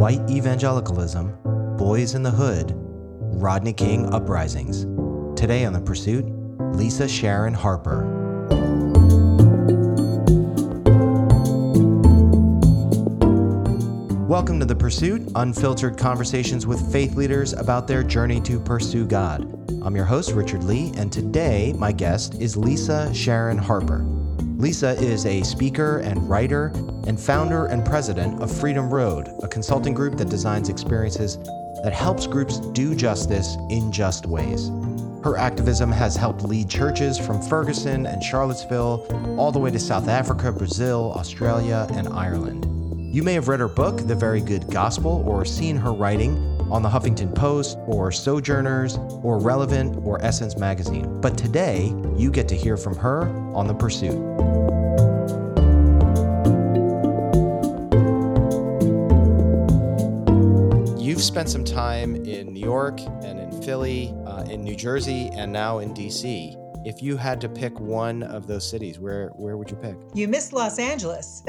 white evangelicalism, Boyz N the Hood, Rodney King uprisings. Today on The Pursuit, Lisa Sharon Harper. Welcome to The Pursuit, unfiltered conversations with faith leaders about their journey to pursue God. I'm your host, Richard Lee, and today my guest is Lisa Sharon Harper. Lisa is a speaker and writer and founder and president of Freedom Road, a consulting group that designs experiences that helps groups do justice in just ways. Her activism has helped lead churches from Ferguson and Charlottesville all the way to South Africa, Brazil, Australia, and Ireland. You may have read her book, The Very Good Gospel, or seen her writing on the Huffington Post, or Sojourners, or Relevant, or Essence Magazine. But today, you get to hear from her on The Pursuit. You've spent some time in New York and in Philly, uh, in New Jersey, and now in DC. If you had to pick one of those cities, where where would you pick? You missed Los Angeles.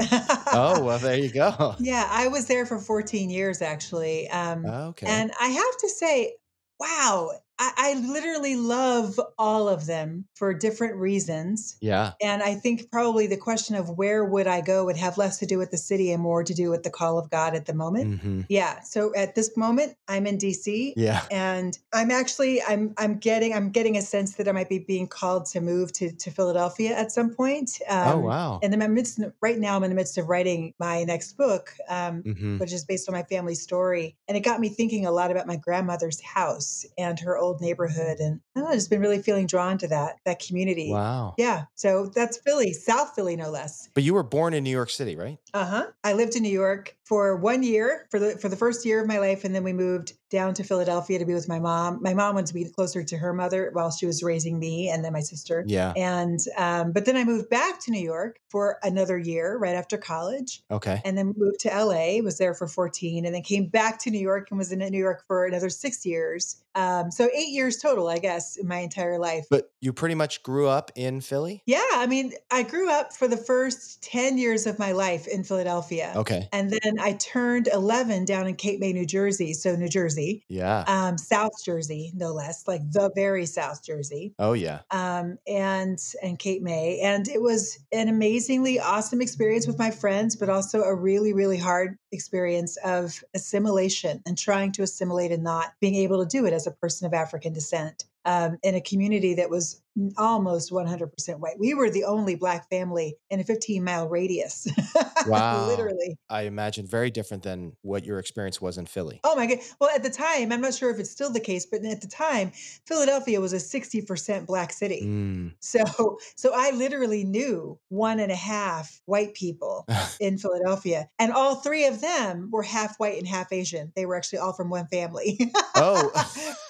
oh, well, there you go. Yeah, I was there for 14 years actually. Um, Okay. and I have to say, wow, I, I literally love all of them for different reasons. yeah. And I think probably the question of where would I go would have less to do with the city and more to do with the call of God at the moment. hmm Yeah. So at this moment, I'm in DC. Yeah. and i'm actually i'm i'm getting i'm getting a sense that i might be being called to move to to philadelphia at some point um, oh, wow. and then i'm midst, right now i'm in the midst of writing my next book um, hmm which is based on my family story and it got me thinking a lot about my grandmother's house and her old neighborhood and I've just been really feeling drawn to that that community Wow. yeah so that's philly south philly no less But you were born in New York City, right? uh-huh. I lived in New York for one year for the for the first year of my life and then we moved down to Philadelphia to be with my mom. My mom wanted to be closer to her mother while she was raising me and then my sister. Yeah. And um, but then I moved back to New York for another year right after college Okay. and then moved to LA, was there for 14 and then came back to New York and was in New York for another 6 years. Um, so 8 years total, I guess, in my entire life. But you pretty much grew up in Philly? Yeah, I mean, I grew up for the first 10 years of my life in Philadelphia. Okay. And then I turned 11 down in Cape May, New Jersey. So, New Jersey, Yeah. um, South Jersey, no less, like the very South Jersey. Oh, yeah. Um, and and Cape May, and it was an amazingly awesome experience with my friends, but also a really really hard experience of assimilation and trying to assimilate and not being able to do it as a person of African descent um, in a community that was almost 100% white. We were the only black family in a 15 mile radius. Wow. Literally. I imagine very different than what your experience was in Philly. Oh my God. Well, at the time, I'm not sure if it's still the case, but at the time, Philadelphia was a 60% black city. Mm. So, so I literally knew one and a half white people in Philadelphia, and all three of them were half white and half Asian. They were actually all from one family. Oh.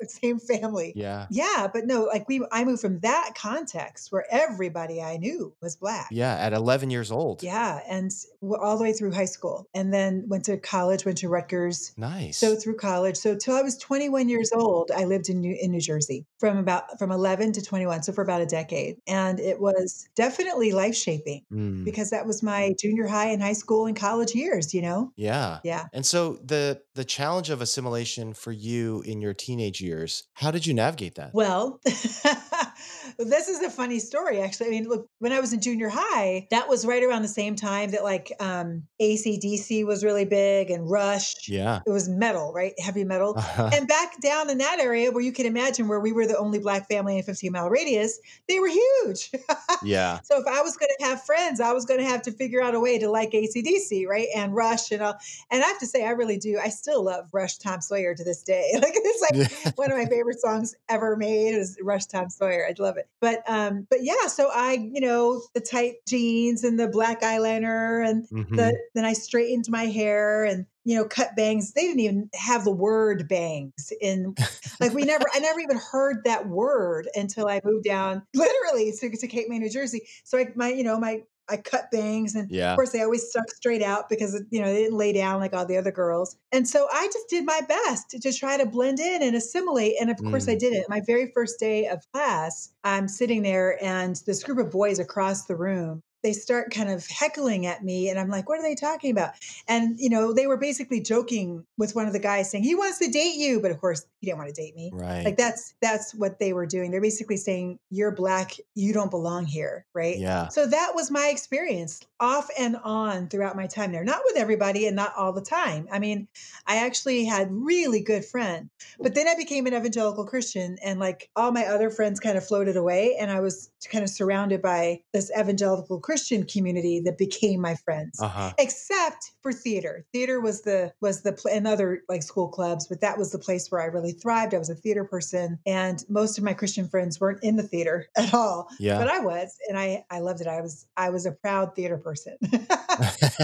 the same family. yeah. Yeah, but no, like we, I moved from that context where everybody I knew was black. Yeah. At 11 years old. Yeah, and all the way through high school, and then went to college, went to Rutgers. Nice. So through college, so till I was 21 years old, I lived in New, in New Jersey from about from 11 to 21, so for about a decade, and it was definitely life shaping Mm. because that was my junior high and high school and college years. You know, Yeah. yeah. And so the the challenge of assimilation for you in your teenage years, how did you navigate that? Well, this is a funny story, actually. I mean, look, when I was in junior high, that was right around the same time that like um, ACDC was really big and Rush. Yeah. It was metal, right? Heavy metal. Uh-huh. And back down in that area where you can imagine where we were the only black family in a 15 mile radius, they were huge. yeah. so if I was going to have friends, I was going to have to figure out a way to like ACDC, right? And Rush and all. And I have to say, I really do. I still love Rush Tom Sawyer to this day. Like it's like one of my favorite songs ever made is Rush Tom Sawyer. I love it. But um, but yeah, so I, you know, the tight jeans and the black eyeliner and Mhm. the then I straightened my hair and you know cut bangs. They didn't even have the word bangs in like we never I never even heard that word until I moved down literally to, to Cape May, New Jersey. So I my you know my I cut bangs and Yeah. of course they always stuck straight out because you know they didn't lay down like all the other girls. And so I just did my best to, to try to blend in and assimilate. And of course I Mm. didn't. My very first day of class, I'm sitting there and this group of boys across the room they start kind of heckling at me and I'm like, what are they talking about? And you know, they were basically joking with one of the guys saying, he wants to date you. But of course, he didn't want to date me. Right. Like that's that's what they were doing. They're basically saying, You're black, you don't belong here. Right. Yeah. So that was my experience off and on throughout my time there. Not with everybody and not all the time. I mean, I actually had really good friends. But then I became an evangelical Christian and like all my other friends kind of floated away and I was kind of surrounded by this evangelical Christian community that became my friends. Uh-huh. Except for theater. Theater was the was the pl- and other like school clubs, but that was the place where I really thrived. I was a theater person and most of my Christian friends weren't in the theater at all. Yeah. But I was and I I loved it. I was I was a proud theater person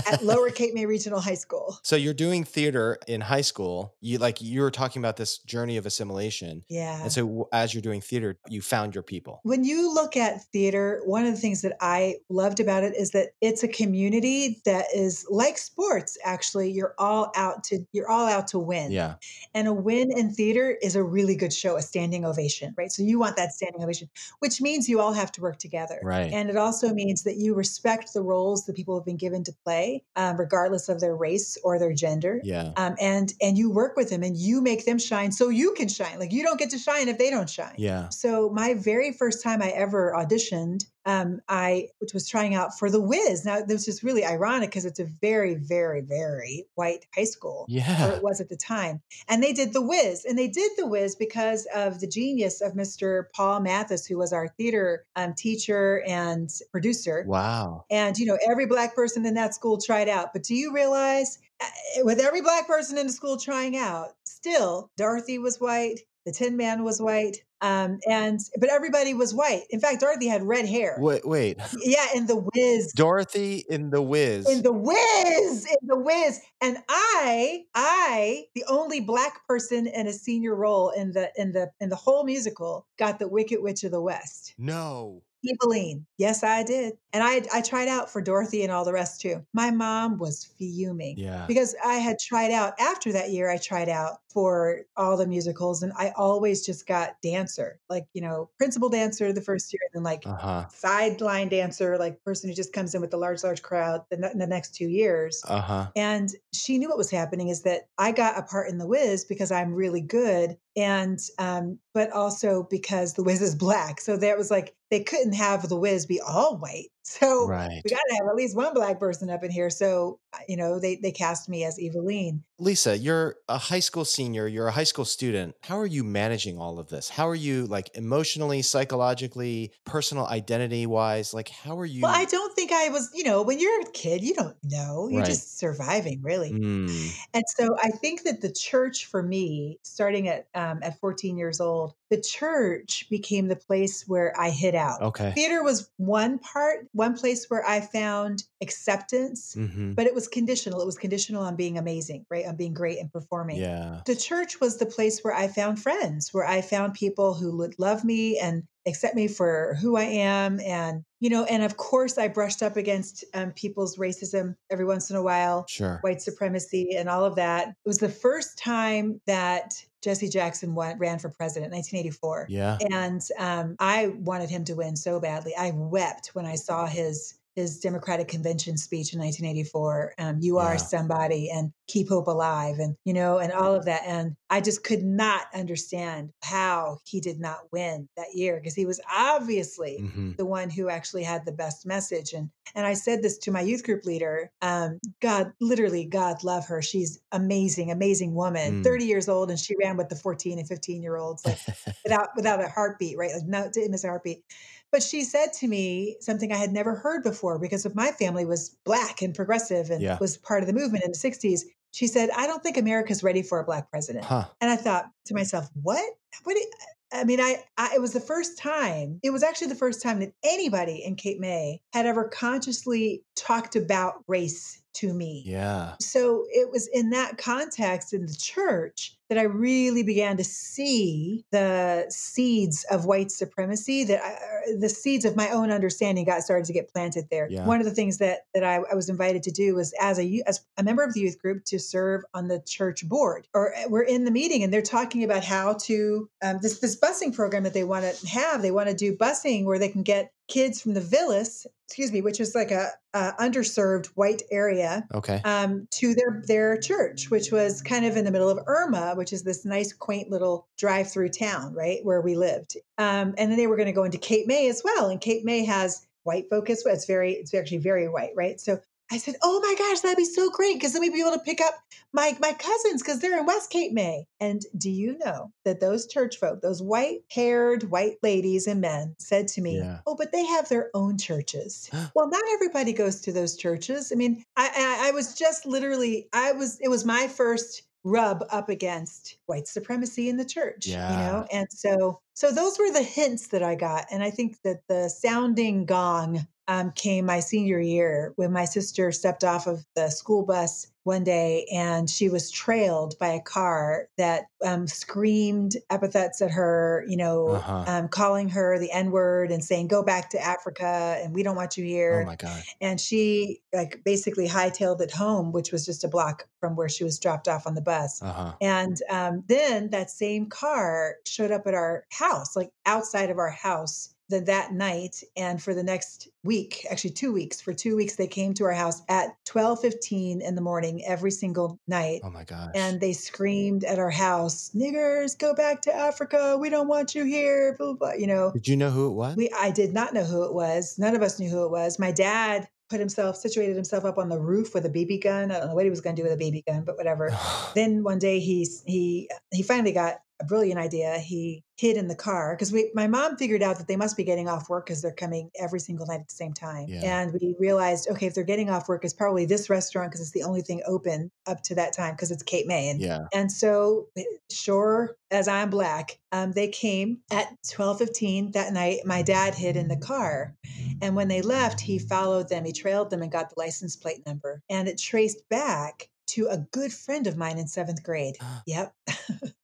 at Lower Cape May Regional High School. So you're doing theater in high school. You like you were talking about this journey of assimilation. Yeah. And so as you're doing theater, you found your people. When you look at theater, one of the things that I loved about it is that it's a community that is like sports actually. You're all out to you're all out to win. Yeah. And a win in theater is a really good show, a standing ovation, right? So you want that standing ovation, which means you all have to work together. Right. And it also means that you respect the roles that people have been given to play, um, regardless of their race or their gender. Yeah. Um, and and you work with them and you make them shine so you can shine. Like you don't get to shine if they don't shine. Yeah. So my very first time I ever auditioned, um, I which was trying out for the Wiz. Now this is really ironic because it's a very, very, very white high school. Yeah. it was at the time. And they did the Wiz. And they did the Wiz because of the genius of Mr. Paul Mathis, who was our theater um, teacher and producer. Wow. And, you know, every black person in that school tried out. But do you realize, uh, with every black person in the school trying out, still Dorothy was white, the Tin Man was white, um, and but everybody was white. In fact, Dorothy had red hair. Wait, wait. Yeah, in the Wiz. Dorothy in the Wiz. In the Wiz, in the Wiz, and I, I, the only black person in a senior role in the in the in the whole musical, got the Wicked Witch of the West. no. Evillene. Yes, I did. And I I tried out for Dorothy and all the rest too. My mom was fuming Yeah. because I had tried out after that year. I tried out for all the musicals, and I always just got dancer, like you know, principal dancer the first year, and then like Uh-huh. sideline dancer, like person who just comes in with the large, large crowd the, the next two years. Uh-huh. And she knew what was happening is that I got a part in the Wiz because I'm really good, and um, but also because the Wiz is black. So that was like they couldn't have the Wiz be all white. So Right. we got to have at least one black person up in here. So you know they they cast me as Evillene. Lisa, you're a high school senior, you're a high school student. How are you managing all of this? How are you like emotionally, psychologically, personal identity wise? Like how are you Well, I don't think I was. You know, when you're a kid, you don't know. You're Right. just surviving, really. Mm, And so I think that the church for me, starting at um, at 14 years old, the church became the place where I hid out. okay. Theater was one part, one place where I found acceptance, hmm but it was conditional. It was conditional on being amazing, right? On being great and performing. Yeah. The church was the place where I found friends, where I found people who would love me and accept me for who I am. And, you know, and of course, I brushed up against um, people's racism every once in a while Sure. white supremacy and all of that. It was the first time that Jesse Jackson won, ran for president, 1984. Yeah. And um, I wanted him to win so badly. I wept when I saw his his Democratic convention speech in 1984. Um, you are Yeah. somebody, and keep hope alive, and you know, and all of that. And I just could not understand how he did not win that year because he was obviously hmm the one who actually had the best message. And and I said this to my youth group leader. Um, God, literally, God love her. She's amazing, amazing woman. Mm. 30 years old, and she ran with the 14 and 15 year olds like without without a heartbeat, right? Like no, didn't miss a heartbeat. But she said to me something I had never heard before because of my family was black and progressive and Yeah. was part of the movement in the 60s. She said, I don't think America's ready for a black president. huh. And I thought to myself, what? What? do- I mean, I, I it was the first time. It was actually the first time that anybody in Cape May had ever consciously talked about race to me. Yeah. So it was in that context in the church that I really began to see the seeds of white supremacy. That I, uh, the seeds of my own understanding got started to get planted there. Yeah. One of the things that that I, I was invited to do was as a as a member of the youth group to serve on the church board. Or uh, we're in the meeting and they're talking about how to um, this this busing program that they want to have. They want to do busing where they can get kids from the Villas, excuse me, which is like a, a underserved white area, Okay. um, to their their church, which was kind of in the middle of Erma, which is this nice, quaint little drive-through town, right where we lived. Um, and then they were going to go into Cape May as well, and Cape May has white focus. It's very, it's actually very white, right? So I said, "Oh my gosh, that'd be so great because then we'd be able to pick up my my cousins because they're in West Cape May." And do you know that those church folk, those white-haired white ladies and men, said to me, Yeah. "Oh, but they have their own churches." well, not everybody goes to those churches. I mean, I, I I was just literally, I was, it was my first rub up against white supremacy in the church you know and so so those were the hints that i got and i think that the sounding gong um, came my senior year when my sister stepped off of the school bus one day and she was trailed by a car that um, screamed epithets at her, you know, Uh-huh. um, calling her the N word and saying, go back to Africa and we don't want you here. Oh here. my God. and she like basically hightailed it home, which was just a block from where she was dropped off on the bus. Uh huh. And um, then that same car showed up at our house, like outside of our house the, that night. And for the next week, actually two weeks, for two weeks, they came to our house at 12.15 in the morning every single night. Oh my gosh. And they screamed at our house, niggers, go back to Africa. We don't want you here. Blah, blah, blah. You know, did you know who it was? we I did not know who it was. None of us knew who it was. My dad put himself situated himself up on the roof with a BB gun. I don't know what he was going to do with a BB gun, but whatever. then one day he he he finally got a brilliant idea. He hid in the car because we my mom figured out that they must be getting off work because they're coming every single night at the same time. Yeah. And we realized, okay, if they're getting off work, it's probably this restaurant because it's the only thing open up to that time because it's Cape May. And yeah. and so, eh, sure as I'm black, um, they came at 12:15 that night. My dad hid in the car, and when they left, he followed them. He trailed them and got the license plate number, and it traced back to a good friend of mine in seventh grade. Yep.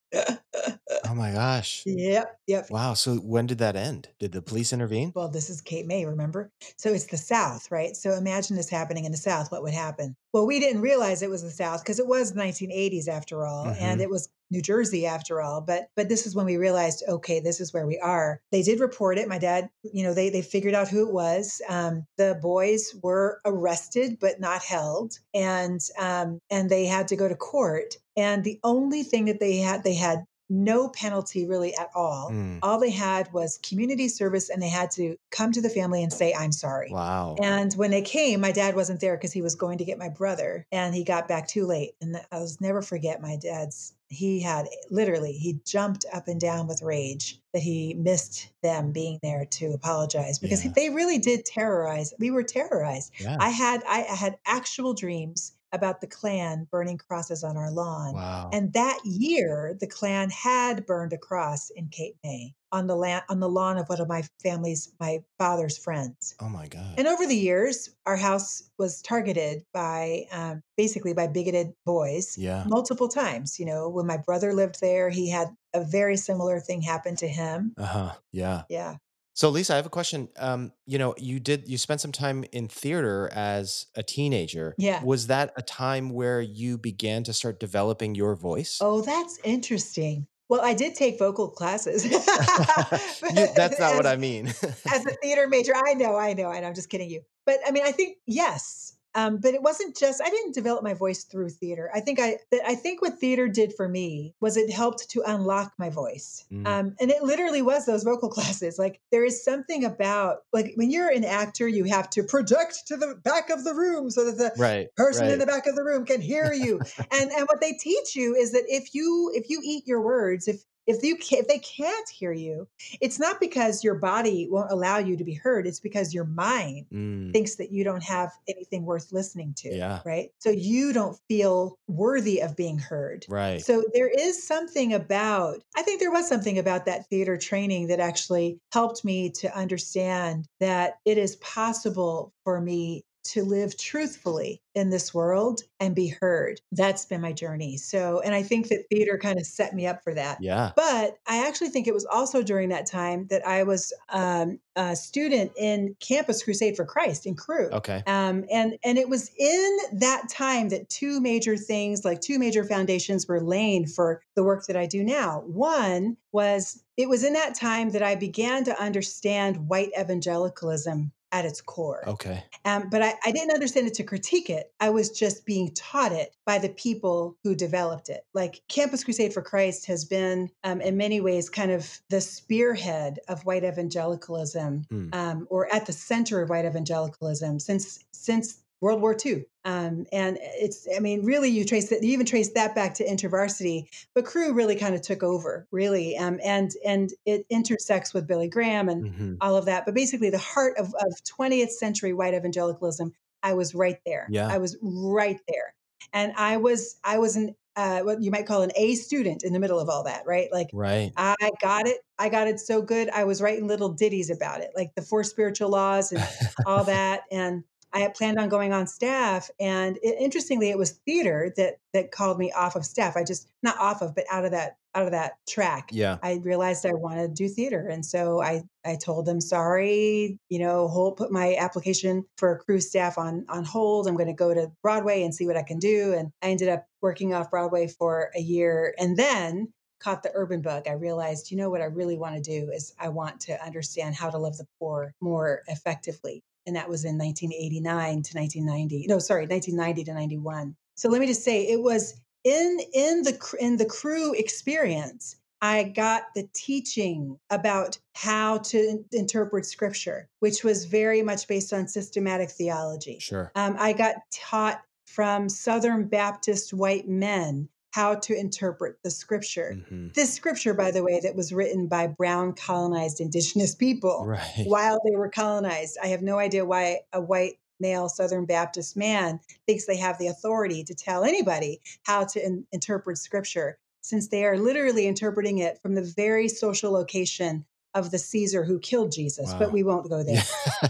Oh my gosh. yep. Yep. Wow. So when did that end? Did the police intervene? Well, this is Cape May, remember? So it's the South, right? So imagine this happening in the South. What would happen? Well, we didn't realize it was the South because it was 1980s after all, and Mhm. it was New Jersey after all. But but this is when we realized, okay, this is where we are. They did report it. My dad, you know, they they figured out who it was. Um, the boys were arrested but not held, and um, and they had to go to court. And the only thing that they had, they had no penalty really at all. Mm. All they had was community service, and they had to come to the family and say, I'm sorry. Wow. And when they came, my dad wasn't there because he was going to get my brother and he got back too late. And I'll never forget my dad's, he had literally, he jumped up and down with rage that he missed them being there to apologize because Yeah. they really did terrorize. We were terrorized. yeah. I had, I, I had actual dreams about the Klan burning crosses on our lawn. wow. And that year, the Klan had burned a cross in Cape May on the land on the lawn of one of my family's, my father's friends. oh my God. And over the years, our house was targeted by um, basically by bigoted boys yeah. multiple times. You know, when my brother lived there, he had a very similar thing happen to him. Uh huh. Yeah. Yeah. So Lisa, I have a question. Um, you know, you did you spent some time in theater as a teenager. Yeah. Was that a time where you began to start developing your voice? Oh, that's interesting. Well, I did take vocal classes. You- that's not what I mean. as a theater major. I know, I know, I know. I'm just kidding you. But I mean, I think yes. Um, but it wasn't just I didn't develop my voice through theater. I think I that I think what theater did for me was it helped to unlock my voice. Mm. Um, and it literally was those vocal classes. Like there is something about like when you're an actor, you have to project to the back of the room so that the right. person in the back of the room can hear you and and what they teach you is that if you if you eat your words if if you can, if they can't hear you it's not because your body won't allow you to be heard it's because your mind Mm, thinks that you don't have anything worth listening to Yeah. right so you don't feel worthy of being heard right. so there is something about, I think there was something about that theater training that actually helped me to understand that it is possible for me to live truthfully in this world and be heard. That's been my journey. So, and I think that theater kind of set me up for that. Yeah. But I actually think it was also during that time that I was um, a student in Campus Crusade for Christ in Cru. Okay. Um, and and it was in that time that two major things, like two major foundations, were laying for the work that I do now. One was it was in that time that I began to understand white evangelicalism at its core. Okay. Um, but I, I didn't understand it to critique it. I was just being taught it by the people who developed it. Like Campus Crusade for Christ has been, um, in many ways, kind of the spearhead of white evangelicalism, Hmm. um, or at the center of white evangelicalism since since World War II. Um, and it's, I mean, really, you trace that, you even trace that back to InterVarsity, but Cru really kind of took over, really. Um, and and it intersects with Billy Graham and Mhm. all of that. But basically, the heart of, of 20th century white evangelicalism, I was right there. Yeah. I was right there. And I was, I was an, uh, what you might call an A student in the middle of all that, right? Like, Right. I got it. I got it so good. I was writing little ditties about it, like the four spiritual laws and all that. And I had planned on going on staff. And it, interestingly, it was theater that that called me off of staff. I just not off of, but out of that out of that track. Yeah. I realized I wanted to do theater, and so I I told them sorry, you know, hold put my application for Cru staff on on hold. I'm going to go to Broadway and see what I can do. And I ended up working off Broadway for a year, and then caught the urban bug. I realized, you know, what I really want to do is I want to understand how to love the poor more effectively. And that was in 1989 to 1990. No, sorry, 1990 to 91. So let me just say, it was in in the in the Cru experience. I got the teaching about how to in- interpret scripture, which was very much based on systematic theology. Sure. Um, I got taught from Southern Baptist white men how to interpret the scripture. Mhm. This scripture, by the way, that was written by brown colonized indigenous people Right. while they were colonized. I have no idea why a white male Southern Baptist man thinks they have the authority to tell anybody how to in- interpret scripture, since they are literally interpreting it from the very social location of the Caesar who killed Jesus. Wow. But we won't go there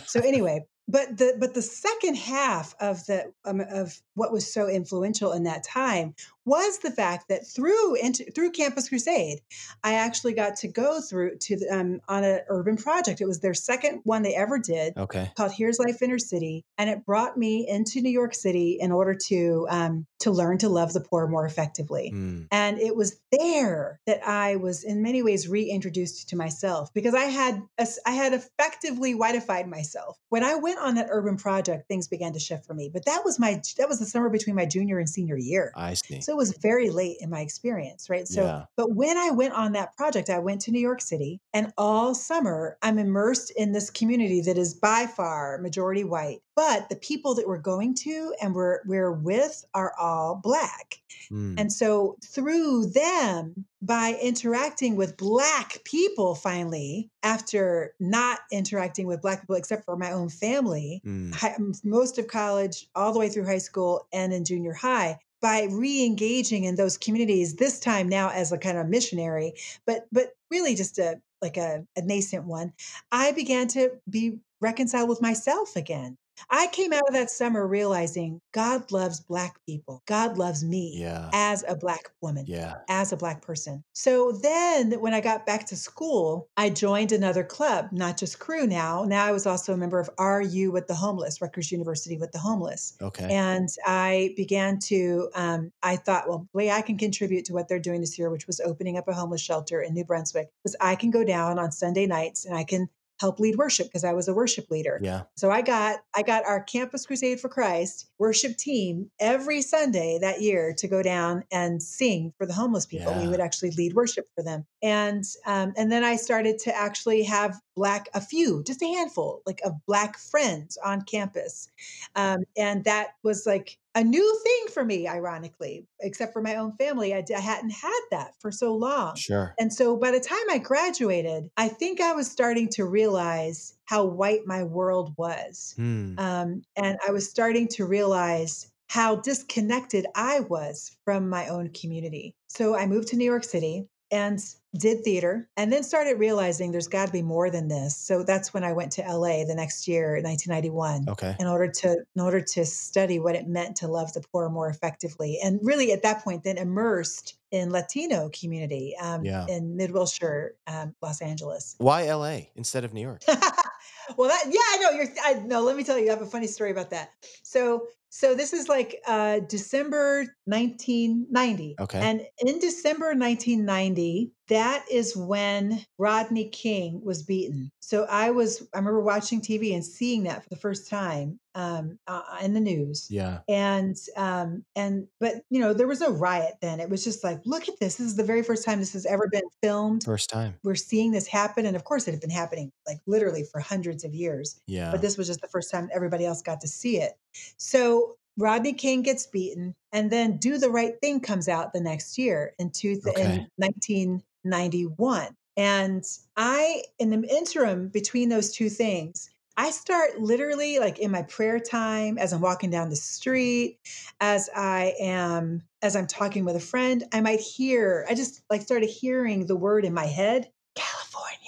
so anyway but the but the second half of the um, of what was so influential in that time was the fact that through into, through Campus Crusade, I actually got to go through to the, um, on an urban project. It was their second one they ever did okay. called Here's Life Inner City, and it brought me into New York City in order to um, to learn to love the poor more effectively. Mm. And it was there that I was in many ways reintroduced to myself because I had es- I had effectively whiteified myself. When I went on that urban project, things began to shift for me. But that was my that was the summer between my junior and senior year. I see. So it was very late in my experience, right? So, Yeah. but when I went on that project, I went to New York City, and all summer I'm immersed in this community that is by far majority white. But the people that we're going to and we're we're with are all black. Mm. And so through them, by interacting with Black people finally, after not interacting with Black people except for my own family, Mm. hi- most of college, all the way through high school and in junior high, by re-engaging in those communities, this time now as a kind of missionary, but but really just a like a, a nascent one, I began to be reconciled with myself again. I came out of that summer realizing God loves Black people. God loves me Yeah. as a Black woman Yeah. as a black person. So then when I got back to school, I joined another club, not just Cru now. Now I was also a member of RU with the homeless, Rutgers University with the homeless. Okay. And I began to, um, I thought, well, the way I can contribute to what they're doing this year, which was opening up a homeless shelter in New Brunswick, was I can go down on Sunday nights and I can help lead worship because I was a worship leader. yeah. So I got I got our Campus Crusade for Christ worship team every Sunday that year to go down and sing for the homeless people. We would actually lead worship for them, and um, and then I started to actually have black a few, just a handful, like of black friends on campus, um, and that was like a new thing for me. Ironically, except for my own family, I hadn't had that for so long. Sure. And so by the time I graduated, I think I was starting to realize how white my world was. Mm. Um, and I was starting to realize how disconnected I was from my own community. So I moved to New York City and did theater and then started realizing there's got to be more than this so that's when i went to la the next year 1991 Okay. in order to in order to study what it meant to love the poor more effectively and really at that point then immersed in latino community um, Yeah. in mid wilshire um, los angeles Why LA instead of New York? well that yeah i know you're i know let me tell you i have a funny story about that so so this is like uh december 1990 Okay. and in december 1990 that is when rodney king was beaten so i was i remember watching tv and seeing that for the first time um uh, in the news Yeah. and um and but you know there was no riot then it was just like look at this this is the very first time this has ever been filmed First time. we're seeing this happen and of course it had been happening like literally for hundreds of years Yeah. but this was just the first time everybody else got to see it so rodney king gets beaten and then do the right thing comes out the next year in, two, Okay. in 1991 and i in the interim between those two things I start literally like in my prayer time as I'm walking down the street, as I am, as I'm talking with a friend, I might hear, I just like started hearing the word in my head, California.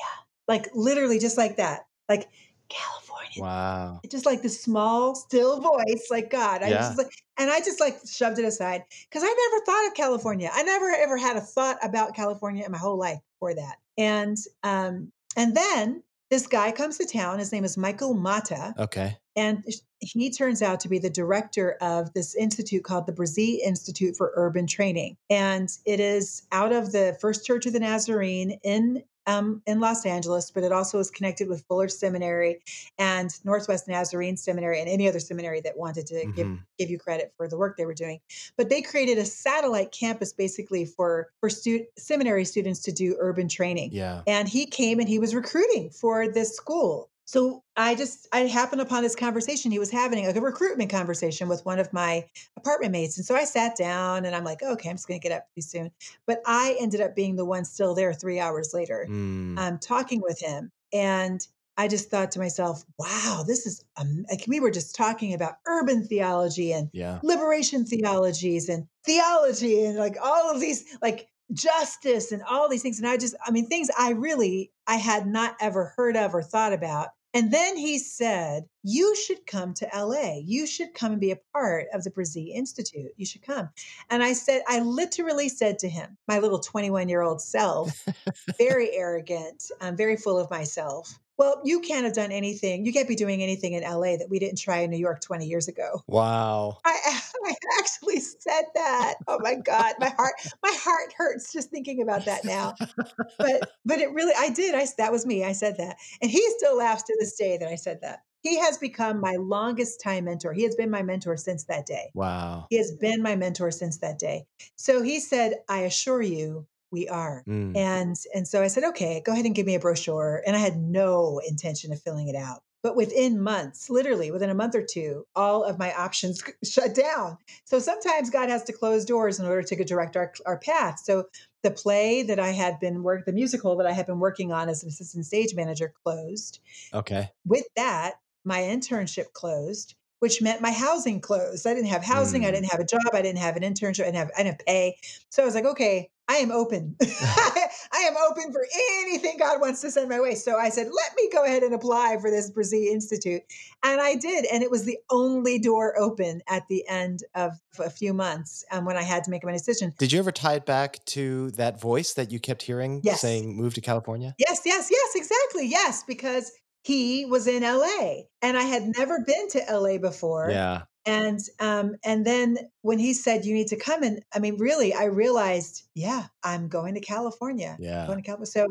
Like literally just like that. Like California. Wow. Just like the small, still voice, like God. I Yeah. just like, and I just like shoved it aside because I never thought of California. I never ever had a thought about California in my whole life before that. And um, and then this guy comes to town. His name is Michael Mata, Okay. and he turns out to be the director of this institute called the Bresee Institute for Urban Training. And it is out of the First Church of the Nazarene in um, in Los Angeles, but it also is connected with Fuller Seminary and Northwest Nazarene Seminary and any other seminary that wanted to give Mhm. give you credit for the work they were doing. But they created a satellite campus basically for for stu- seminary students to do urban training Yeah. and he came and he was recruiting for this school so i just i happened upon this conversation he was having like a recruitment conversation with one of my apartment mates and so i sat down and i'm like okay i'm just going to get up pretty soon but i ended up being the one still there three hours later Mm. um, talking with him and i just thought to myself wow this is um, like we were just talking about urban theology and Yeah. liberation theologies and theology and like all of these like justice and all these things and i just i mean things i really i had not ever heard of or thought about and then he said you should come to la you should come and be a part of the Bresee Institute. You should come. And i said i literally said to him my little 21 year old self very arrogant i'm very full of myself well you can't have done anything you can't be doing anything in la that we didn't try in new york 20 years ago Wow. I, I actually said that. Oh my God, my heart, my heart hurts just thinking about that now. But but it really, I did. I that was me. I said that, and he still laughs to this day that I said that. He has become my longest time mentor. He has been my mentor since that day. Wow. He has been my mentor since that day. So he said, "I assure you, we are." Mm. And and so I said, okay, go ahead and give me a brochure. And I had no intention of filling it out. But within months, literally within a month or two, all of my options shut down. So sometimes God has to close doors in order to direct our, our path. So the play that I had been work, the musical that I had been working on as an assistant stage manager closed. Okay. With that, my internship closed, which meant my housing closed. I didn't have housing. I Mm. didn't have a job. I didn't have an internship. I didn't have, I didn't have pay. So I was like, okay, I am open. I am open for anything God wants to send my way. So I said, let me go ahead and apply for this Bresee Institute. And I did. And it was the only door open at the end of a few months um, when I had to make my decision. Did you ever tie it back to that voice that you kept hearing Yes. saying move to California? Yes, yes, yes, exactly. Yes, because he was in LA and I had never been to LA before. Yeah. And um, and then when he said you need to come and I mean, really, I realized, yeah, I'm going to California. Yeah. I'm Going to California. So,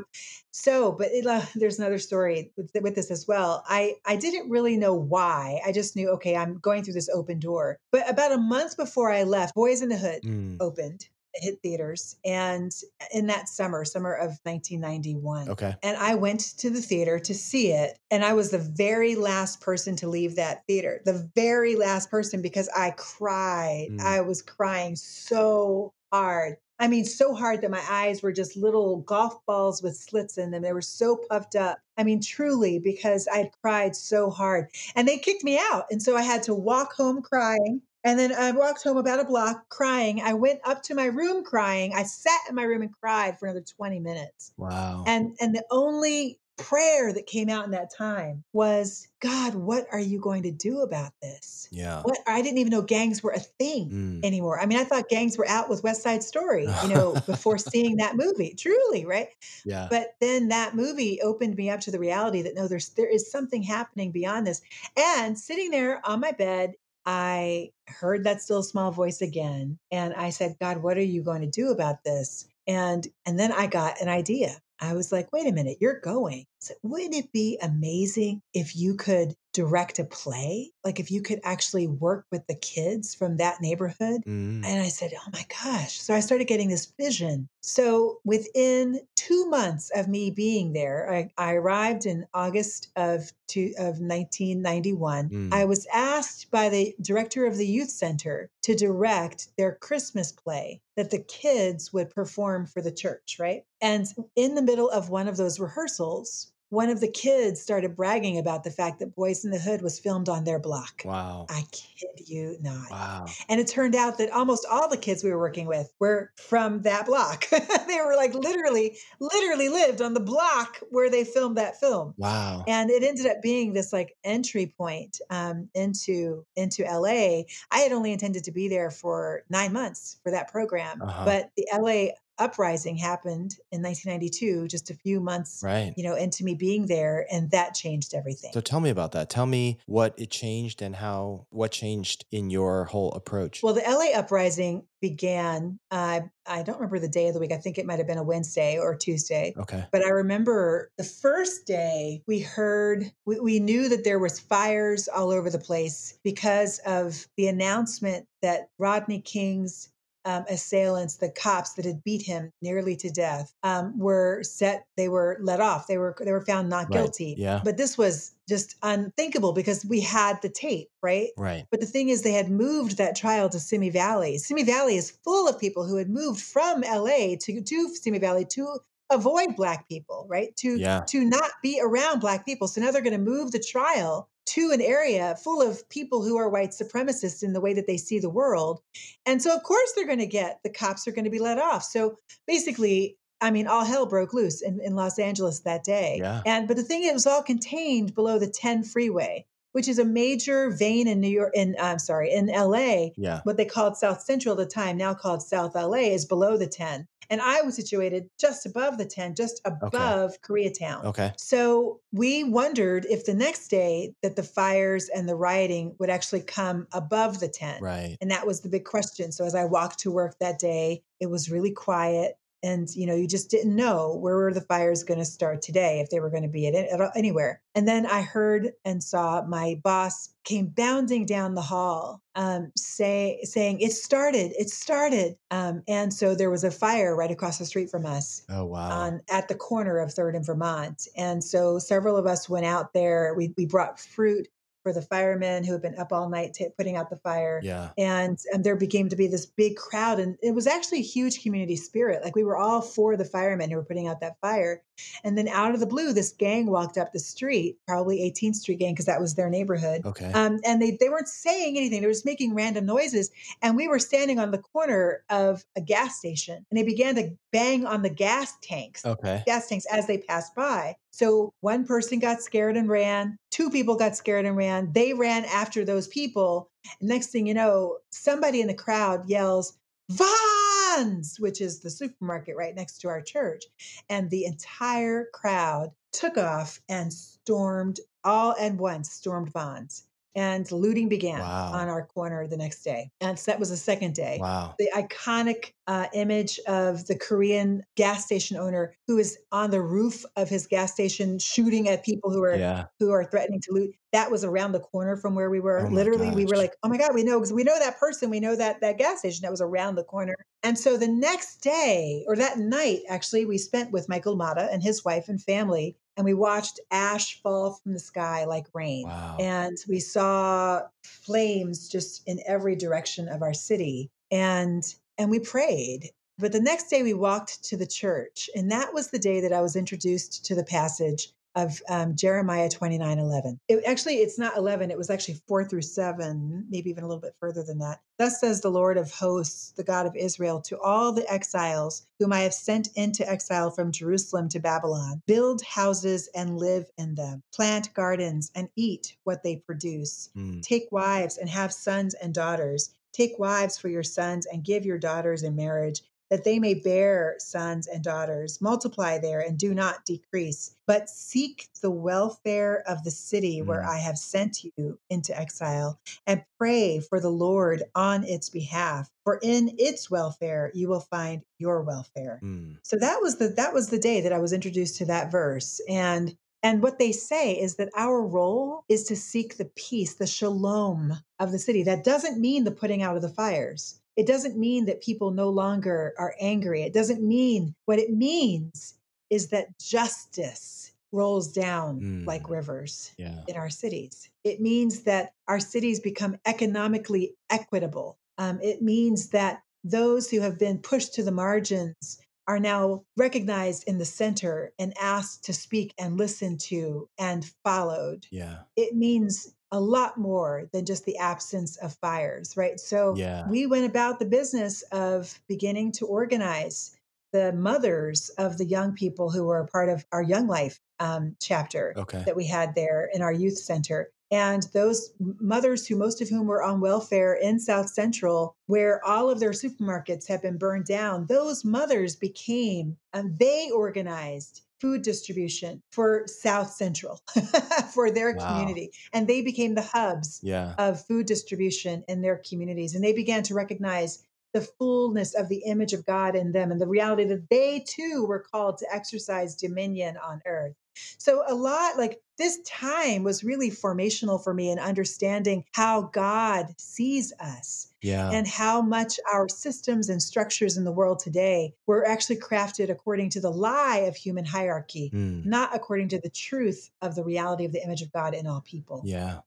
so, but it, uh, there's another story with, with this as well. I I didn't really know why. I just knew, okay, I'm going through this open door. But about a month before I left, Boyz N the Hood Mm. opened, hit theaters, and in that summer, summer of 1991. Okay. And I went to the theater to see it. And I was the very last person to leave that theater, the very last person because I cried. Mm. I was crying so hard. I mean, so hard that my eyes were just little golf balls with slits in them. They were so puffed up. I mean, truly, because I had cried so hard. And they kicked me out. And so I had to walk home crying. And then I walked home about a block crying. I went up to my room crying. I sat in my room and cried for another 20 minutes. Wow. And and the only prayer that came out in that time was, God, what are you going to do about this? yeah. What I didn't even know gangs were a thing Mm. anymore. I mean, I thought gangs were out with West Side Story, you know, before seeing that movie. Truly, right? Yeah. But then that movie opened me up to the reality that no, there's there is something happening beyond this. And sitting there on my bed, I heard that still small voice again, and I said, "God, what are you going to do about this?" And and then I got an idea. I was like, "Wait a minute, you're going." Said, Wouldn't it be amazing if you could direct a play? Like if you could actually work with the kids from that neighborhood Mm. and I said, Oh my gosh. So I started getting this vision. So within two months of me being there, I, I arrived in August of, two, of 1991. Mm. I was asked by the director of the youth center to direct their Christmas play that the kids would perform for the church, right? And in the middle of one of those rehearsals, one of the kids started bragging about the fact that Boyz N the Hood was filmed on their block. Wow. I kid you not. Wow. And it turned out that almost all the kids we were working with were from that block. they were like literally, literally lived on the block where they filmed that film. Wow. And it ended up being this like entry point um, into into LA. I had only intended to be there for nine months for that program, Uh-huh. but the LA uprising happened in 1992, just a few months, Right. you know, into me being there, and that changed everything. So tell me about that. Tell me what it changed and how what changed in your whole approach. Well, the LA uprising began. Uh, I don't remember the day of the week. I think it might have been a Wednesday or Tuesday. okay. But I remember the first day we heard, we, we knew that there was fires all over the place because of the announcement that Rodney King's um, assailants, the cops that had beat him nearly to death, um, were set. They were let off. They were they were found not Right. guilty. Yeah. But this was just unthinkable because we had the tape, right? Right. But the thing is, they had moved that trial to Simi Valley. Simi Valley is full of people who had moved from LA to, to Simi Valley to avoid Black people, right? To Yeah. to not be around Black people. So now they're going to move the trial to an area full of people who are white supremacists in the way that they see the world. And so, of course, they're going to get the cops are going to be let off. So basically, I mean, all hell broke loose in, in Los Angeles that day. Yeah. And but the thing is, it was all contained below the 10 freeway, which is a major vein in New York. In I'm sorry, in LA, Yeah. what they called South Central at the time, now called South LA, is below the 10. And I was situated just above the 10, just above Koreatown. Okay. So we wondered if the next day that the fires and the rioting would actually come above the 10. Right. And that was the big question. So as I walked to work that day, it was really quiet. And you know, you just didn't know where were the fires going to start today, if they were going to be at, at anywhere. And then I heard and saw my boss came bounding down the hall, um, say saying, "It started! It started!" Um, and so there was a fire right across the street from us Oh wow. on at the corner of Third and Vermont. And so several of us went out there. We we brought fruit for the firemen who had been up all night ta putting out the fire. yeah. And, and there became to be this big crowd, and it was actually a huge community spirit. Like we were all for the firemen who were putting out that fire. And then out of the blue, this gang walked up the street, probably 18th Street gang, because that was their neighborhood. Okay. Um, and they, they weren't saying anything. They were just making random noises. And we were standing on the corner of a gas station and they began to bang on the gas tanks, okay. gas tanks as they passed by. So one person got scared and ran. Two people got scared and ran. They ran after those people. Next thing you know, somebody in the crowd yells, Vons, which is the supermarket right next to our church. And the entire crowd took off and stormed all at once, stormed Vons. And looting began Wow. on our corner the next day. And so that was the second day Wow. the iconic uh, image of the Korean gas station owner who is on the roof of his gas station shooting at people who are Yeah. who are threatening to loot. That was around the corner from where we were. Oh Literally, we were like, "Oh my god, we know because we know that person. We know that that gas station that was around the corner." And so the next day, or that night, actually, we spent with Michael Mata and his wife and family, and we watched ash fall from the sky like rain Wow. and we saw flames just in every direction of our city and and we prayed but the next day we walked to the church and that was the day that i was introduced to the passage of um, Jeremiah 29 11. It, actually, it's not 11, it was actually four through seven, maybe even a little bit further than that. Thus says the Lord of hosts, the God of Israel, to all the exiles whom I have sent into exile from Jerusalem to Babylon build houses and live in them, plant gardens and eat what they produce, mm. take wives and have sons and daughters. Take wives for your sons and give your daughters in marriage that they may bear sons and daughters, multiply there and do not decrease, but seek the welfare of the city mm. where I have sent you into exile, and pray for the Lord on its behalf. For in its welfare you will find your welfare. Mm. So that was the that was the day that I was introduced to that verse. And and what they say is that our role is to seek the peace, the shalom of the city. That doesn't mean the putting out of the fires. It doesn't mean that people no longer are angry. It doesn't mean what it means is that justice rolls down mm. like rivers yeah. in our cities. It means that our cities become economically equitable. Um, it means that those who have been pushed to the margins are now recognized in the center and asked to speak and listen to and followed. Yeah. It means a lot more than just the absence of fires, right? So yeah. we went about the business of beginning to organize the mothers of the young people who were a part of our Young Life um, chapter okay. that we had there in our youth center. And those mothers, who most of whom were on welfare in South Central, where all of their supermarkets have been burned down, those mothers became, and they organized food distribution for South Central, for their wow. community. And they became the hubs yeah. of food distribution in their communities. And they began to recognize the fullness of the image of God in them and the reality that they too were called to exercise dominion on earth. So, a lot like this time was really formational for me in understanding how God sees us yeah. and how much our systems and structures in the world today were actually crafted according to the lie of human hierarchy, mm. not according to the truth of the reality of the image of God in all people. Yeah.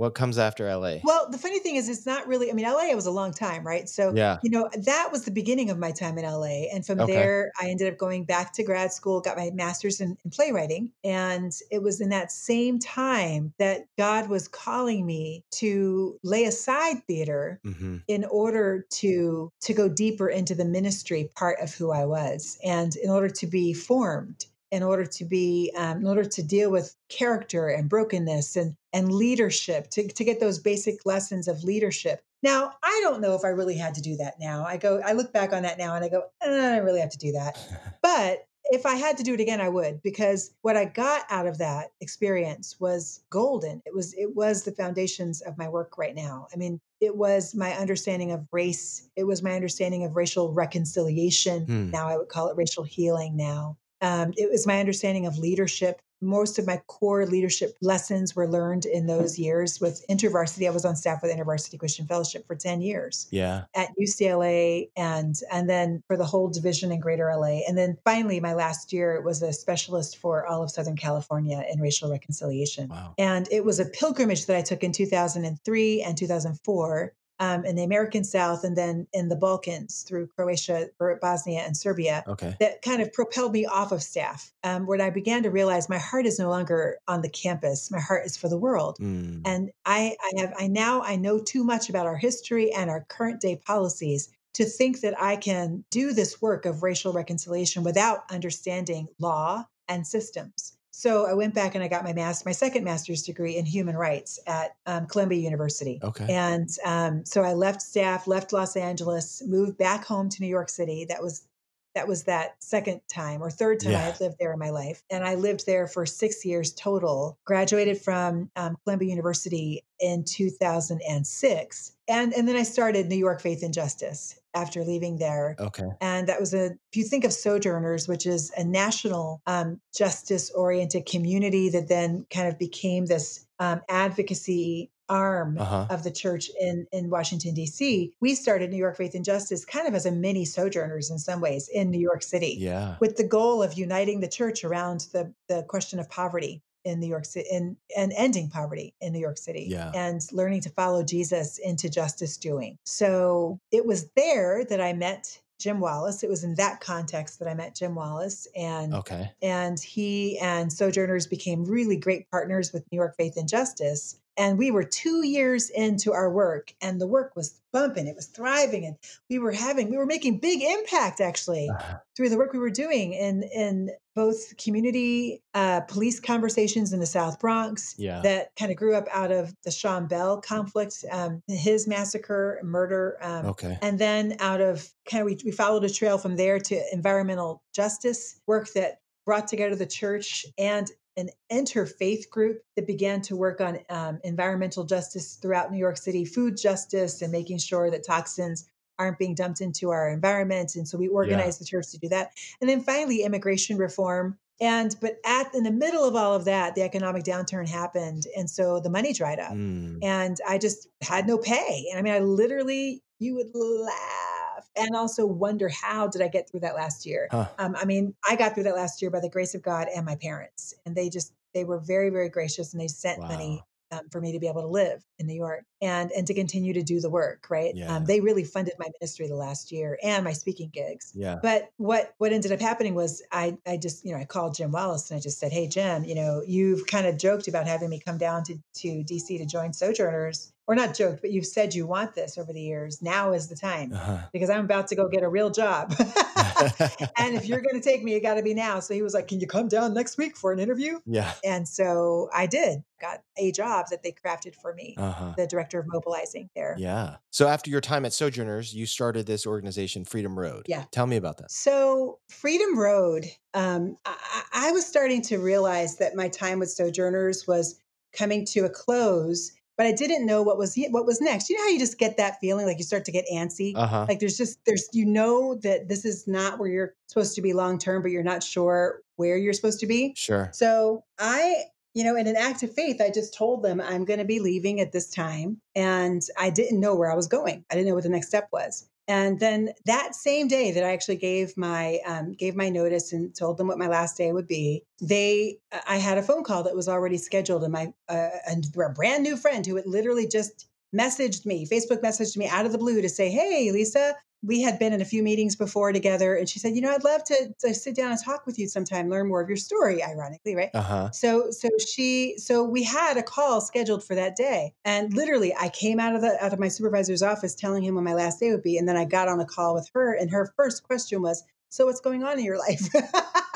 What comes after LA? Well, the funny thing is, it's not really. I mean, LA was a long time, right? So, yeah. you know, that was the beginning of my time in LA, and from okay. there, I ended up going back to grad school, got my master's in, in playwriting, and it was in that same time that God was calling me to lay aside theater mm-hmm. in order to to go deeper into the ministry part of who I was, and in order to be formed in order to be um, in order to deal with character and brokenness and and leadership to, to get those basic lessons of leadership. Now i don't know if i really had to do that now. I go i look back on that now and i go i don't really have to do that. But if i had to do it again i would because what i got out of that experience was golden. It was it was the foundations of my work right now. I mean it was my understanding of race. It was my understanding of racial reconciliation. Hmm. now i would call it racial healing now um, it was my understanding of leadership. Most of my core leadership lessons were learned in those years with InterVarsity. I was on staff with InterVarsity Christian Fellowship for 10 years. Yeah. At UCLA and and then for the whole division in Greater LA. And then finally my last year was a specialist for all of Southern California in racial reconciliation. Wow. And it was a pilgrimage that I took in 2003 and 2004 um, in the American South and then in the Balkans through Croatia, Bosnia, and Serbia okay. that kind of propelled me off of staff. Um, when I began to realize my heart is no longer on the campus, my heart is for the world. Mm. And I, I have, I now, I know too much about our history and our current day policies to think that I can do this work of racial reconciliation without understanding law and systems. So I went back and I got my master, my second master's degree in human rights at um, Columbia University. Okay. And um, so I left staff, left Los Angeles, moved back home to New York City. That was that was that second time or third time yeah. I had lived there in my life. And I lived there for six years total. Graduated from um, Columbia University in 2006. And, and then I started New York Faith and Justice after leaving there. Okay. And that was a, if you think of Sojourners, which is a national um, justice oriented community that then kind of became this um, advocacy arm uh-huh. of the church in, in Washington, D.C., we started New York Faith and Justice kind of as a mini sojourners in some ways in New York City. Yeah. With the goal of uniting the church around the, the question of poverty in New York City and, and ending poverty in New York City yeah. and learning to follow Jesus into justice doing. So it was there that I met Jim Wallis. It was in that context that I met Jim Wallis and Okay. and he and Sojourners became really great partners with New York Faith and Justice. And we were two years into our work, and the work was bumping, it was thriving, and we were having, we were making big impact actually Uh-huh. through the work we were doing in in both community uh, police conversations in the South Bronx Yeah. that kind of grew up out of the Sean Bell conflict, um, his massacre, murder, um, Okay. and then out of kind of we, we followed a trail from there to environmental justice work that brought together the church and an interfaith group that began to work on um, environmental justice throughout New York City, food justice, and making sure that toxins aren't being dumped into our environment. And so we organized the church to do that. And then finally, immigration reform. And but at in the middle of all of that, the economic downturn happened, and so the money dried up Mm. and I just had no pay. And I mean, I literally, you would laugh and also wonder how did I get through that last year? Huh. Um, I mean, I got through that last year by the grace of God and my parents, and they just they were very very gracious and they sent money um, for me to be able to live in New York and and to continue to do the work. Right? Yeah. Um, they really funded my ministry the last year and my speaking gigs. Yeah. But what what ended up happening was I I just you know I called Jim Wallis and I just said, hey Jim, you know you've kind of joked about having me come down to to DC to join Sojourners, or not joked, but you've said you want this over the years. Now is the time Uh-huh. because I'm about to go get a real job. and if you're going to take me, it got to be now. So he was like, can you come down next week for an interview? yeah. And so I did. Got a job that they crafted for me, Uh-huh. the director of mobilizing there. Yeah. So after your time at Sojourners, you started this organization, Freedom Road. Yeah. Tell me about that. So, Freedom Road, um, I, I was starting to realize that my time with Sojourners was coming to a close, but I didn't know what was what was next. You know how you just get that feeling, like you start to get antsy. Uh-huh. Like there's just there's you know that this is not where you're supposed to be long term, but you're not sure where you're supposed to be. Sure. So I, you know, in an act of faith, I just told them I'm going to be leaving at this time. And I didn't know where I was going. I didn't know what the next step was. And then that same day that I actually gave my um, gave my notice and told them what my last day would be, they I had a phone call that was already scheduled, and my uh, and a brand new friend who had literally just messaged me, Facebook messaged me out of the blue to say, "Hey, Lisa, we had been in a few meetings before together and she said you know i'd love to, to sit down and talk with you sometime learn more of your story ironically right? Uh-huh. so so she so we had a call scheduled for that day and literally i came out of the out of my supervisor's office telling him when my last day would be and then i got on a call with her and her first question was so what's going on in your life?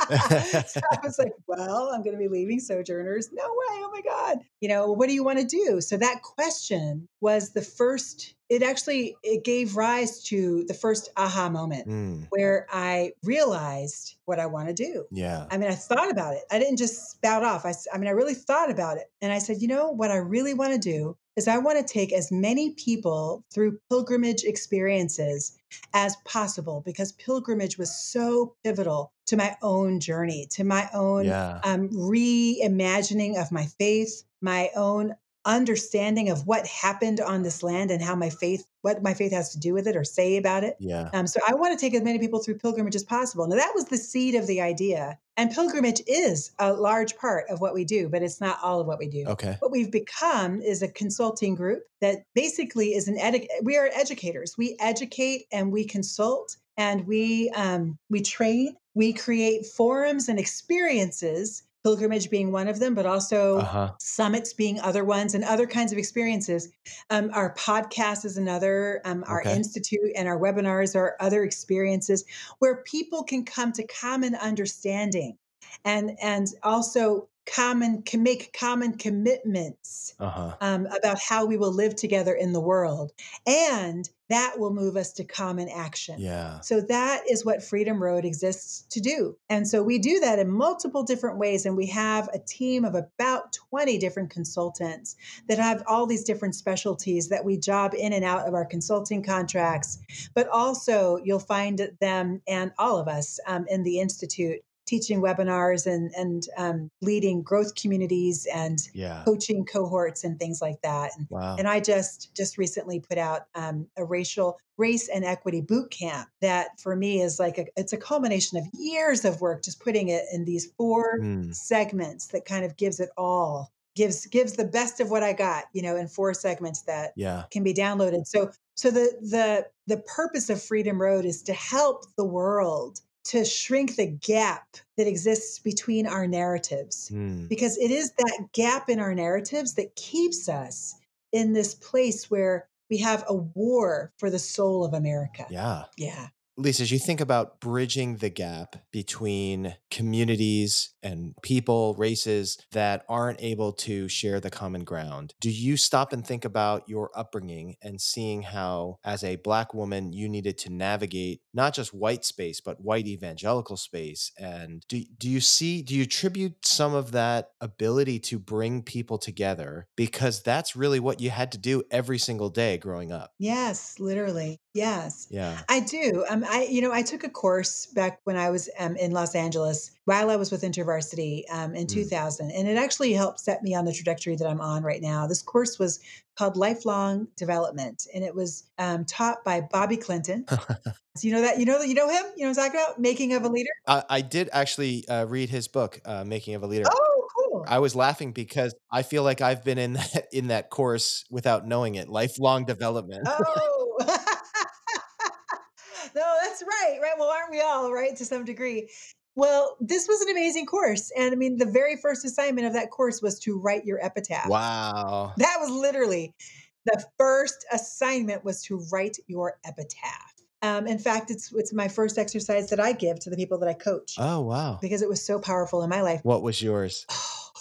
So i was like well i'm going to be leaving sojourners. No way oh my god. You know what do you want to do? So that question was the first it actually it gave rise to the first aha moment Mm. where i realized what i want to do Yeah. I mean, I thought about it. I didn't just spout off. I, I mean, I really thought about it. And I said, you know, what I really want to do is I want to take as many people through pilgrimage experiences as possible because pilgrimage was so pivotal to my own journey, to my own Yeah. um, reimagining of my faith, my own understanding of what happened on this land and how my faith, what my faith has to do with it or say about it. Yeah. Um, so I want to take as many people through pilgrimage as possible. Now that was the seed of the idea, and pilgrimage is a large part of what we do, but it's not all of what we do. Okay. What we've become is a consulting group that basically is an edu- we are educators. We educate and we consult and we um, we train. We create forums and experiences. Pilgrimage being one of them, but also Uh-huh. summits being other ones and other kinds of experiences. Um, our podcast is another, um, our Okay. institute and our webinars are other experiences where people can come to common understanding and and also common can make common commitments Uh-huh. um, about how we will live together in the world and that will move us to common action Yeah. so that is what Freedom Road exists to do. And so we do that in multiple different ways. And we have a team of about 20 different consultants that have all these different specialties that we job in and out of our consulting contracts. But also, you'll find them and all of us um, in the Institute teaching webinars and, and um, leading growth communities and Yeah. coaching cohorts and things like that. And Wow. and I just just recently put out um, a racial race and equity boot camp that for me is like a, it's a culmination of years of work, just putting it in these four Mm. segments that kind of gives it all gives gives the best of what I got, you know, in four segments that Yeah. can be downloaded. So so the the the purpose of Freedom Road is to help the world to shrink the gap that exists between our narratives Mm. because it is that gap in our narratives that keeps us in this place where we have a war for the soul of America. Yeah. Yeah. Lisa, as you think about bridging the gap between communities and people, races that aren't able to share the common ground, do you stop and think about your upbringing and seeing how, as a Black woman, you needed to navigate not just white space, but white evangelical space? And do, do you see, do you attribute some of that ability to bring people together? Because that's really what you had to do every single day growing up. Yes, literally. Yes. Yeah. I do. Um, I, you know, I took a course back when I was um, in Los Angeles while I was with InterVarsity um, in Mm. 2000, and it actually helped set me on the trajectory that I'm on right now. This course was called Lifelong Development, and it was um, taught by Bobby Clinton. So you know that you know that you know him. You know what I'm talking about? Making of a Leader. I, I did actually uh, read his book, uh, Making of a Leader. Oh, cool. I was laughing because I feel like I've been in that in that course without knowing it. Lifelong development. Oh. that's right. Right. Well, aren't we all, right? To some degree. Well, this was an amazing course. And I mean, the very first assignment of that course was to write your epitaph. Wow. That was literally the first assignment was to write your epitaph. Um, in fact, it's it's my first exercise that I give to the people that I coach Oh wow. because it was so powerful in my life. What was yours?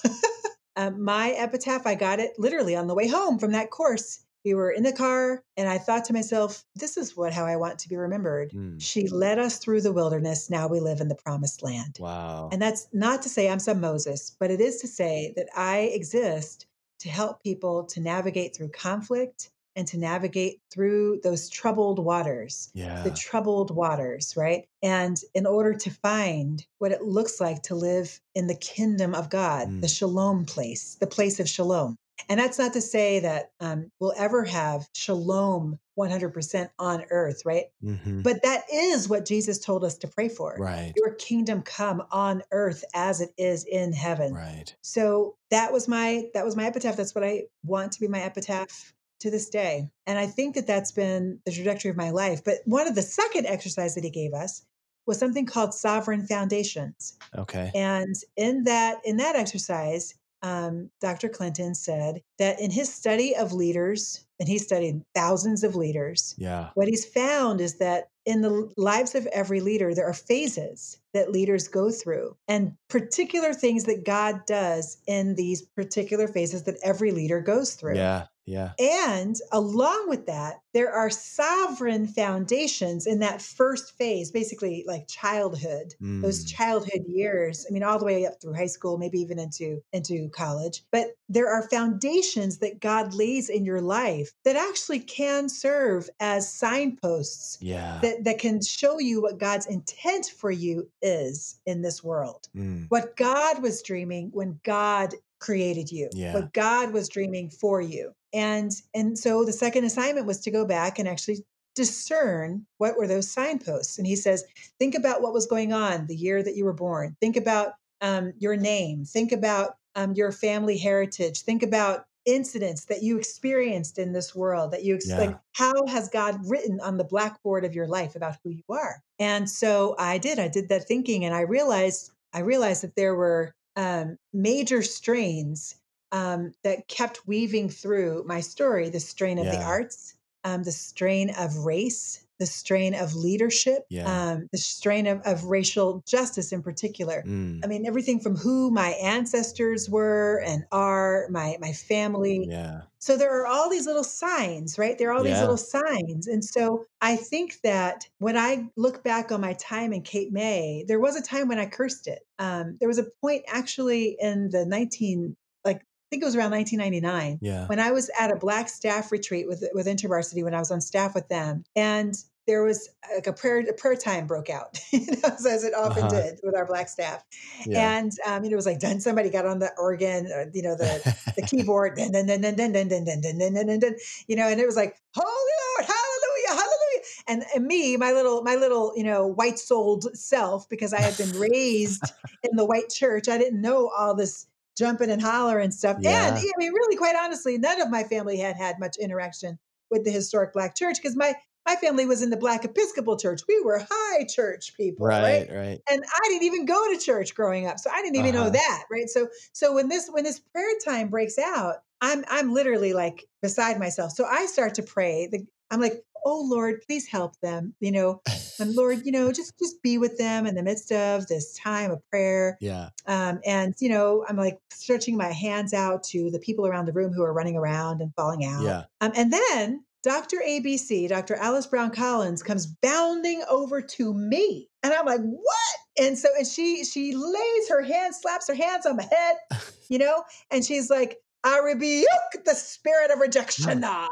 um, my epitaph, I got it literally on the way home from that course. We were in the car, and I thought to myself, "This is what how I want to be remembered." Mm. She led us through the wilderness. Now we live in the promised land. Wow. And that's not to say I'm some Moses, but it is to say that I exist to help people to navigate through conflict and to navigate through those troubled waters yeah. the troubled waters, right? And in order to find what it looks like to live in the kingdom of God, the Mm. shalom place, the place of shalom. And that's not to say that um, we'll ever have shalom 100% on earth, right? hmm But that is what Jesus told us to pray for. Right. Your kingdom come on earth as it is in heaven. Right. So that was my that was my epitaph. That's what I want to be my epitaph to this day. And I think that that's been the trajectory of my life. But one of the second exercise that he gave us was something called sovereign foundations. Okay. And in that in that exercise, um, Dr. Clinton said that in his study of leaders, and he studied thousands of leaders, Yeah. what he's found is that in the lives of every leader, there are phases that leaders go through and particular things that God does in these particular phases that every leader goes through. Yeah. Yeah. And along with that, there are sovereign foundations in that first phase, basically like childhood, those Mm. childhood years. I mean, all the way up through high school, maybe even into into college. But there are foundations that God lays in your life that actually can serve as signposts Yeah. that, that can show you what God's intent for you is in this world. Mm. What God was dreaming when God created you. Yeah. What God was dreaming for you. And and so the second assignment was to go back and actually discern what were those signposts. And he says, think about what was going on the year that you were born. Think about um, your name. Think about um, your family heritage. Think about incidents that you experienced in this world that you ex- Yeah. like how has god written on the blackboard of your life about who you are and so i did i did that thinking and i realized i realized that there were um, major strains um, that kept weaving through my story the strain of the arts um, the strain of race the strain of leadership Yeah. um, the strain of, of racial justice in particular Mm. I mean, everything from who my ancestors were and are, my my family. Yeah. So there are all these little signs, right? There are all these little signs. And so I think that when I look back on my time in Cape May, there was a time when I cursed it. Um, there was a point actually in the 19, like I think it was around 1999 Yeah. when I was at a black staff retreat with with InterVarsity when I was on staff with them, and there was like a prayer a prayer time broke out, you know, as it often Uh-huh. did with our black staff. Yeah. And um, you know, it was like done. Somebody got on the organ, or, you know, the the keyboard, then then then then then then then then then then then then you know, and it was like, Holy Lord, Hallelujah, Hallelujah. And, and me, my little my little you know white souled self, because I had been raised in the white church, I didn't know all this jumping and hollering and stuff. Yeah. And I mean, really, quite honestly, none of my family had had much interaction with the historic Black church because my my family was in the Black Episcopal Church. We were high church people, right? Right, right. And I didn't even go to church growing up, so I didn't even Uh-huh. know that, right? So so when this when this prayer time breaks out, I'm I'm literally like beside myself. So I start to pray. The, I'm like, oh Lord, please help them, you know, and Lord, you know, just just be with them in the midst of this time of prayer. Yeah. Um, and you know, I'm like stretching my hands out to the people around the room who are running around and falling out. Yeah. Um, and then Dr. ABC, Dr. Alice Brown Collins, comes bounding over to me, and I'm like, "What?" And so, and she she lays her hand, slaps her hands on my head, you know, and she's like, "I rebuke the spirit of rejection." ah."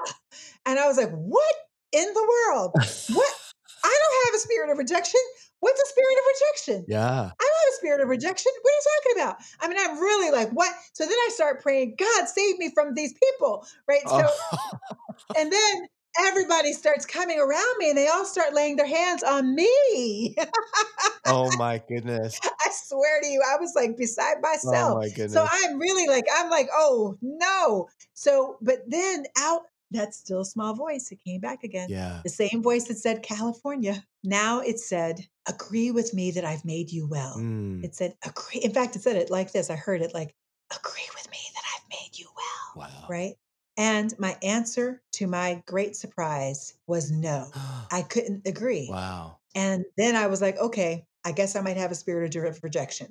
And I was like, "What in the world? What? I don't have a spirit of rejection. What's a spirit of rejection?" Yeah. I don't have a spirit of rejection. What are you talking about? I mean, I'm really like, what? So then I start praying, God, save me from these people, right? So, Oh, and then everybody starts coming around me and they all start laying their hands on me. oh my goodness. I swear to you, I was like beside myself. Oh myself. my goodness. so I'm really like, I'm like, oh no. So, but then out that still small voice, it came back again. yeah. The same voice that said California. Now it said, agree with me that I've made you well. Mm, It said, agree. In fact, it said it like this. I heard it like, agree with me that I've made you well. wow. Right. And my answer to my great surprise was no. I couldn't agree. wow. And then I was like, okay, I guess I might have a spirit of direct rejection.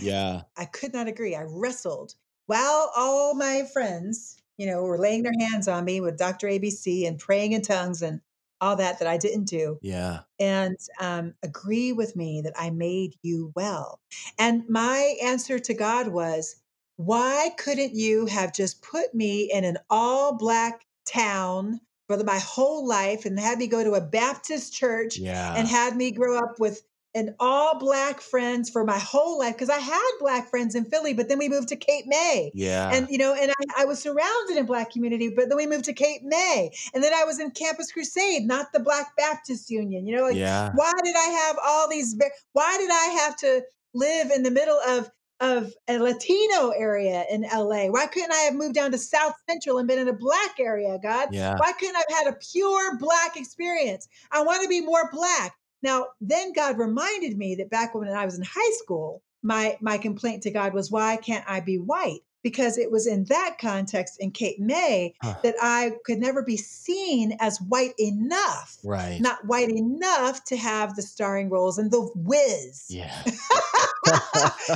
Yeah. I could not agree. I wrestled while all my friends, you know, were laying their hands on me with Dr. ABC and praying in tongues and all that that I didn't do Yeah. and um, agree with me that I made you well. And my answer to God was, why couldn't you have just put me in an all black town for my whole life and had me go to a Baptist church Yeah. and had me grow up with an all black friends for my whole life? Because I had black friends in Philly, but then we moved to Cape May. yeah. And you know, and I, I was surrounded in Black community, but then we moved to Cape May, and then I was in Campus Crusade, not the Black Baptist Union. You know, like yeah. why did I have all these? Why did I have to live in the middle of of a Latino area in LA? Why couldn't I have moved down to South Central and been in a Black area? God, Yeah. why couldn't I have had a pure Black experience? I want to be more Black. Now, then God reminded me that back when I was in high school, my my complaint to God was, why can't I be white? Because it was in that context in Cape May Huh. that I could never be seen as white enough Right. not white enough to have the starring roles in The Wiz, yeah.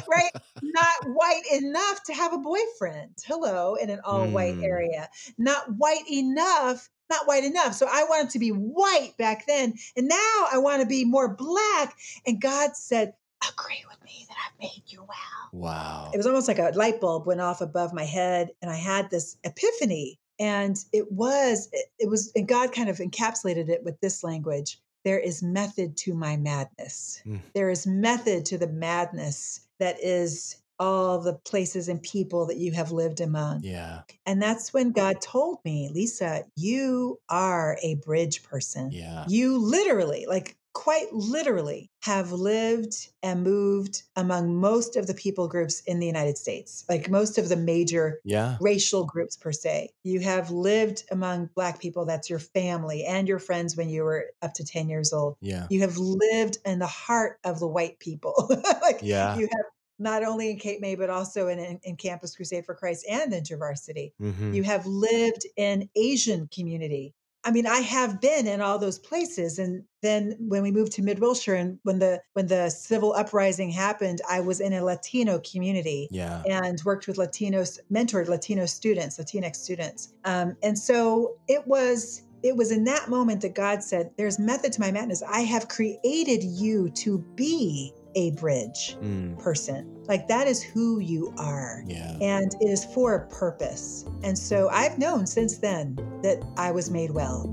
right? Not white enough to have a boyfriend. Hello, in an all white Mm. area. Not white enough. Not white enough. So I wanted to be white back then. And now I want to be more black. And God said, Agree with me that I've made you well Wow. it was almost like a light bulb went off above my head and i had this epiphany and it was it, it was and god kind of encapsulated it with this language there is method to my madness Mm. there is method to the madness that is all the places and people that you have lived among yeah. and that's when god told me lisa you are a bridge person Yeah. you literally, like quite literally, have lived and moved among most of the people groups in the United States, like most of the major Yeah. racial groups per se. You have lived among Black people, that's your family and your friends when you were up to 10 years old. Yeah. You have lived in the heart of the white people. like Yeah. you have not only in Cape May, but also in, in, in Campus Crusade for Christ and in Varsity. hmm You have lived in Asian community. I mean, I have been in all those places. And then when we moved to Mid Wilshire and when the when the civil uprising happened, I was in a Latino community Yeah. and worked with Latinos, mentored Latino students, Latinx students. Um, and so it was it was in that moment that God said, There's method to my madness. I have created you to be a bridge Mm. person. Like that is who you are Yeah. and it is for a purpose. And so I've known since then that I was made well.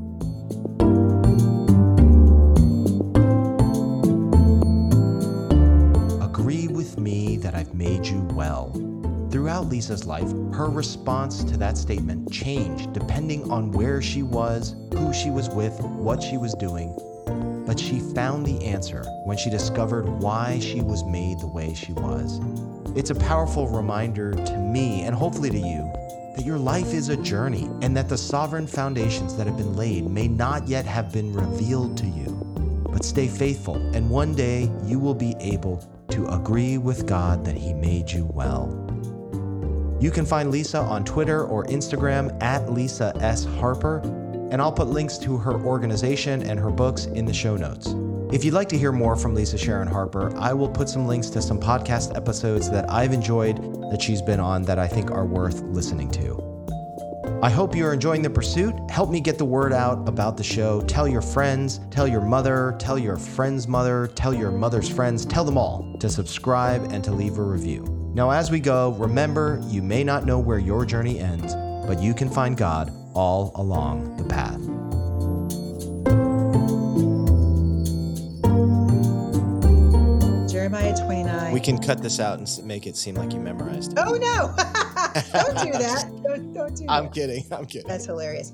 Agree with me that I've made you well. Throughout Lisa's life, her response to that statement changed depending on where she was, who she was with, what she was doing. But she found the answer when she discovered why she was made the way she was. It's a powerful reminder to me and hopefully to you that your life is a journey and that the sovereign foundations that have been laid may not yet have been revealed to you. But stay faithful, and one day you will be able to agree with God that He made you well. You can find Lisa on Twitter or Instagram at Lisa S. Harper, and I'll put links to her organization and her books in the show notes. If you'd like to hear more from Lisa Sharon Harper, I will put some links to some podcast episodes that I've enjoyed that she's been on that I think are worth listening to. I hope you're enjoying the pursuit. Help me get the word out about the show. Tell your friends, tell your mother, tell your friend's mother, tell your mother's friends, tell them all to subscribe and to leave a review. Now, as we go, remember you may not know where your journey ends, but you can find God all along the path. Jeremiah 29. We can cut this out and make it seem like you memorized it. oh, no. don't do that. Don't, don't do I'm that. kidding. I'm kidding. That's hilarious.